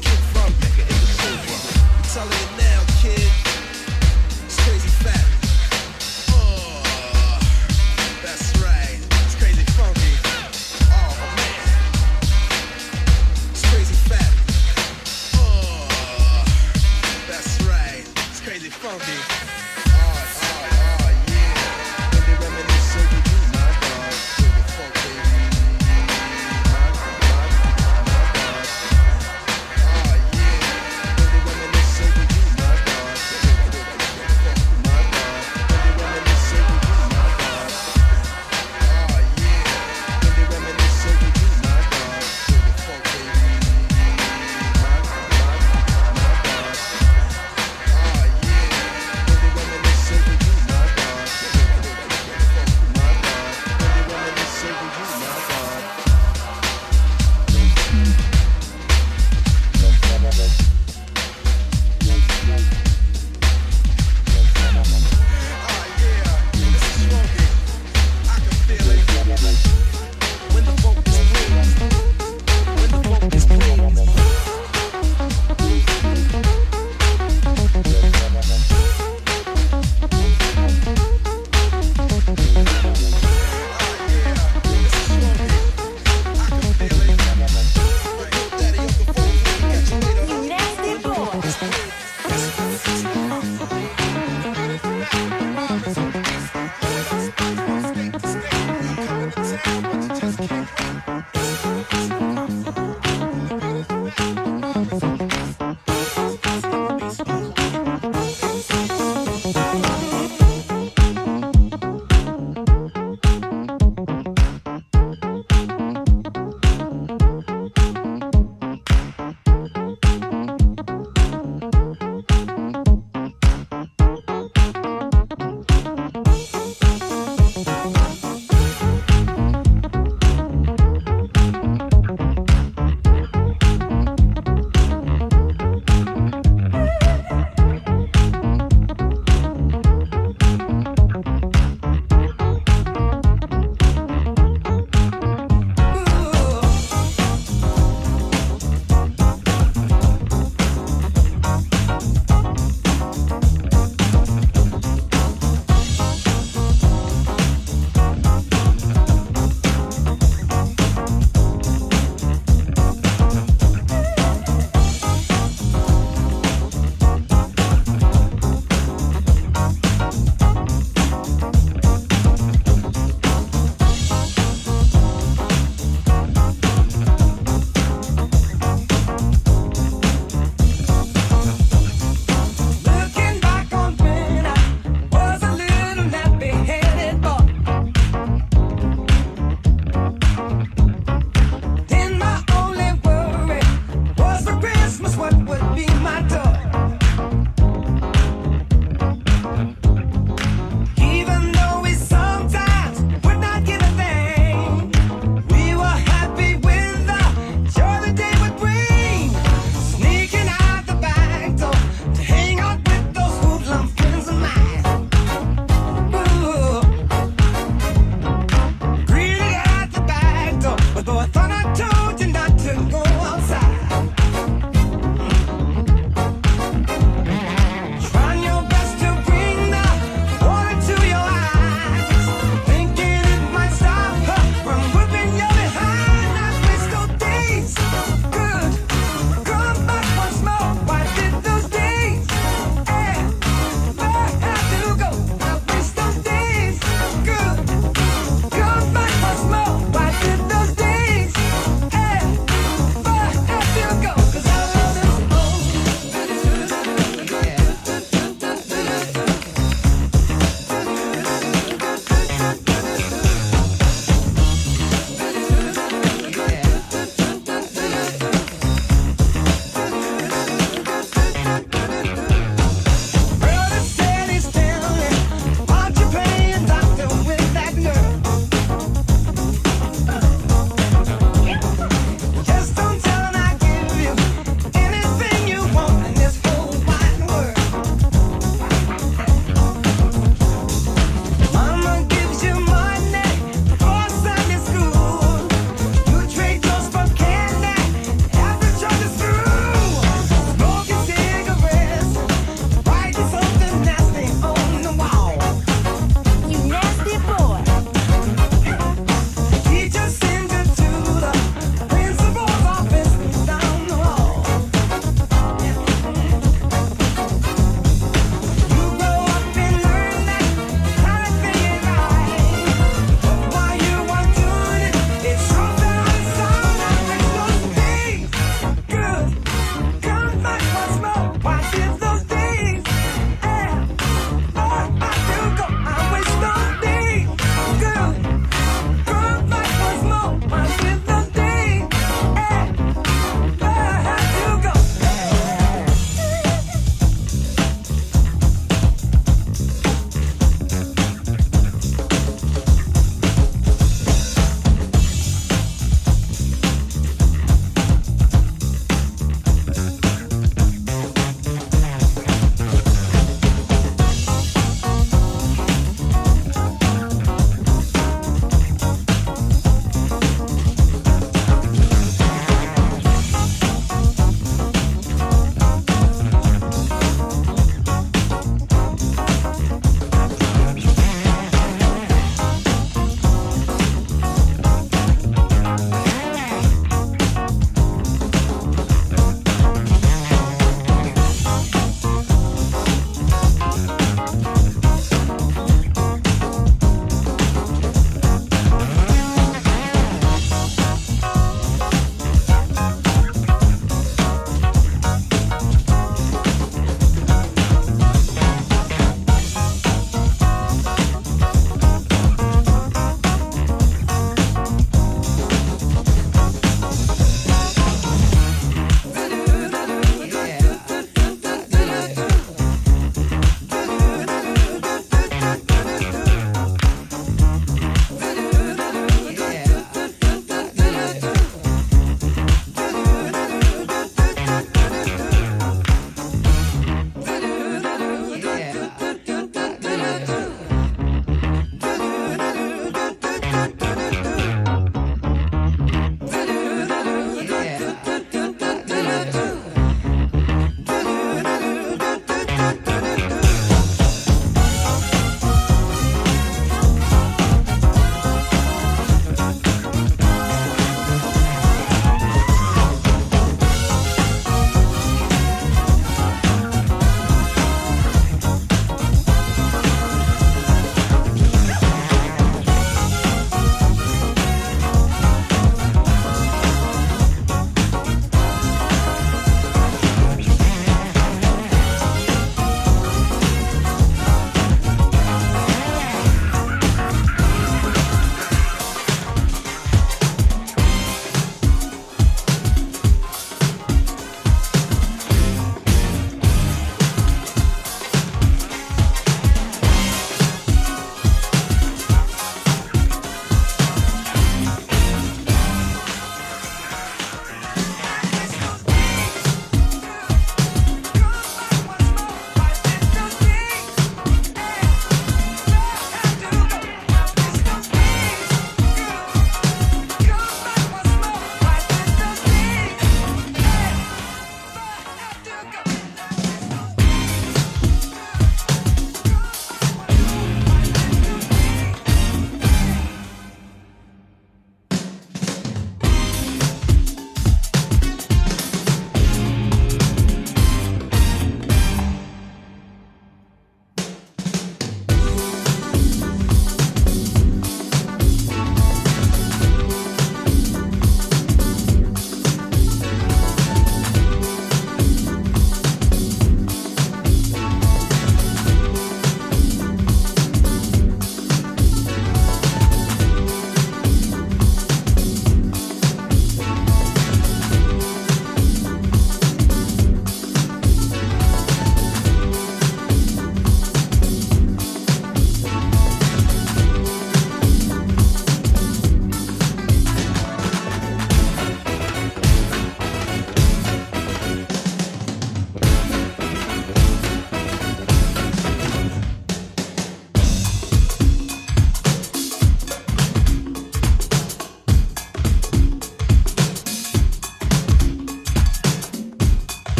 kid from, in the silver. You now, kid.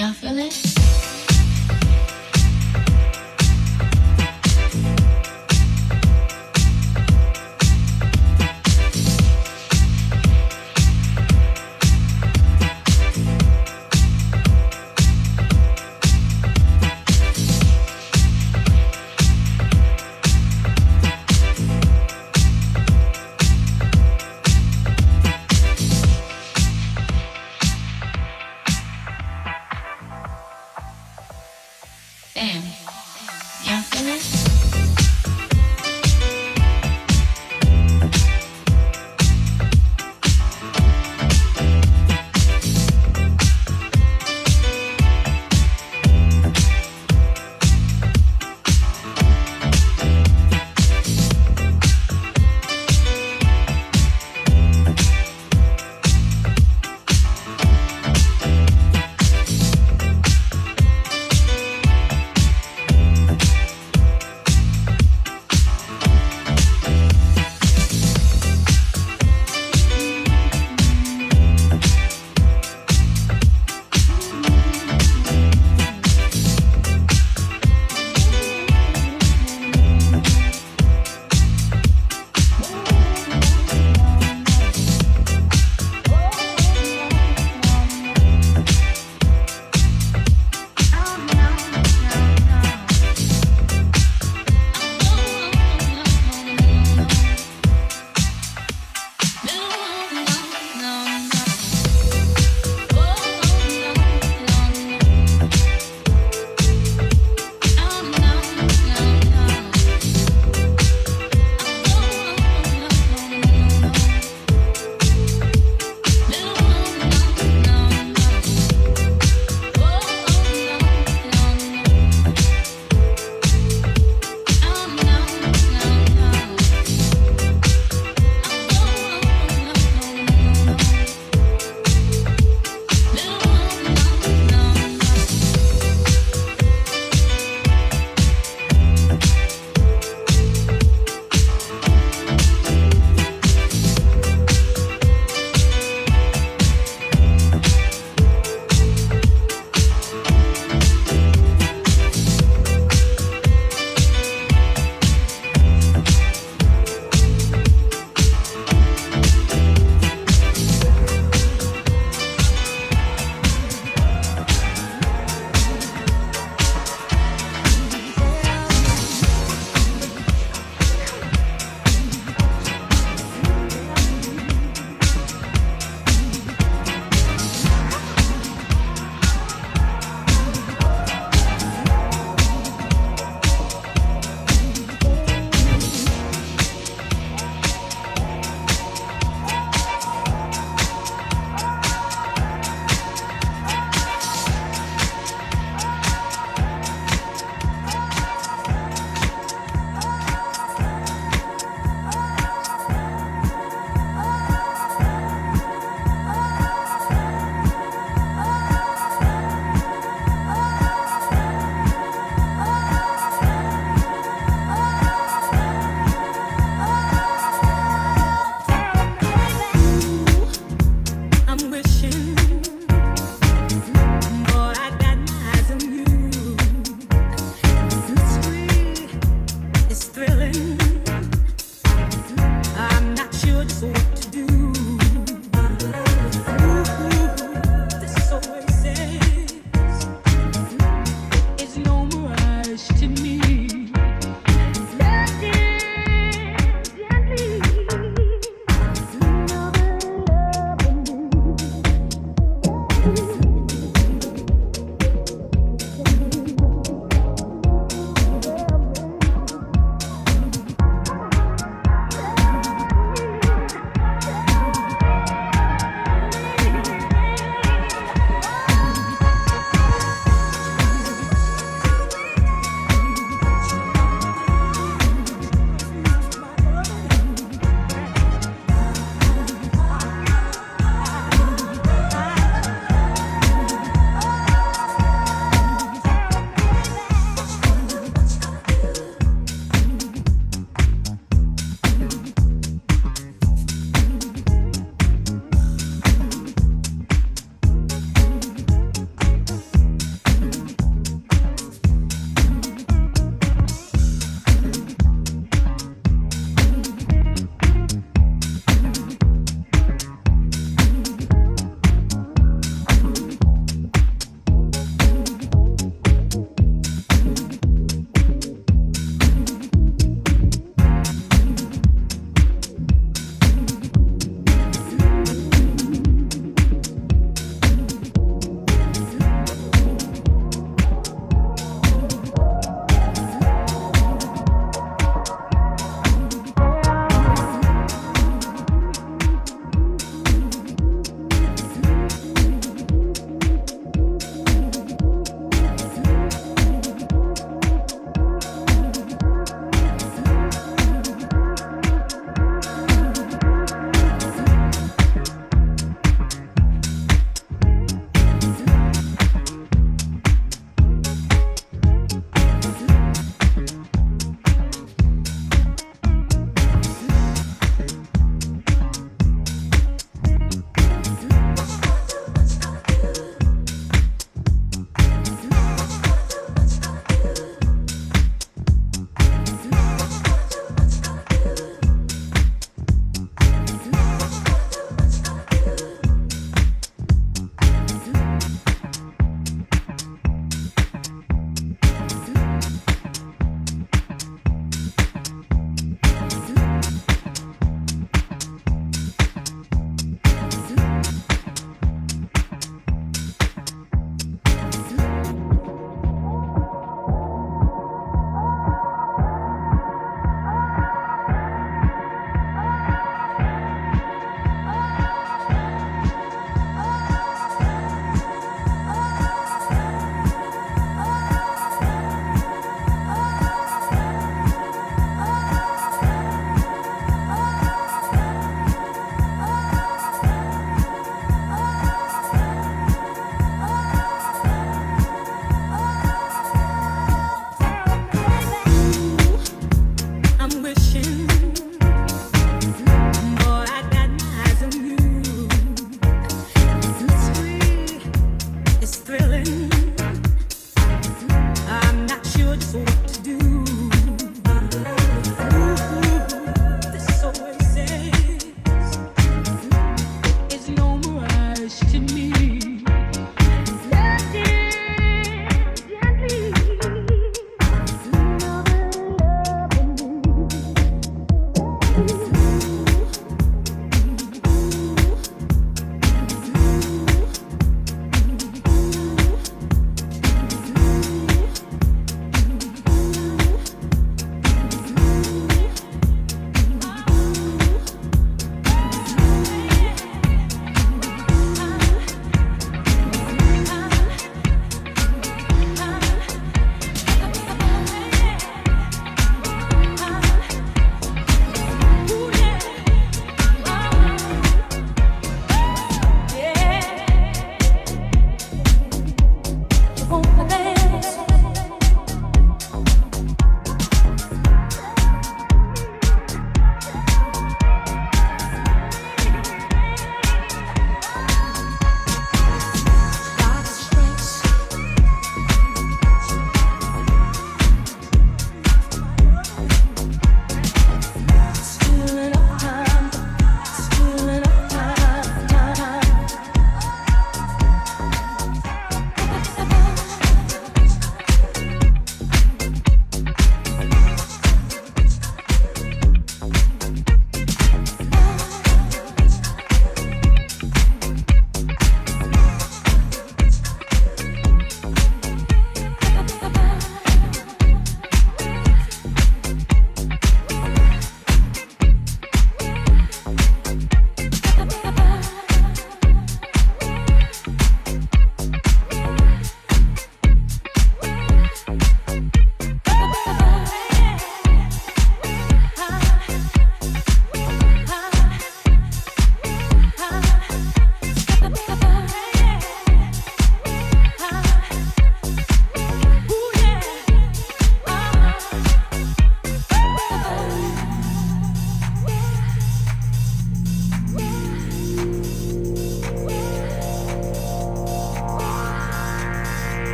Y'all feel it?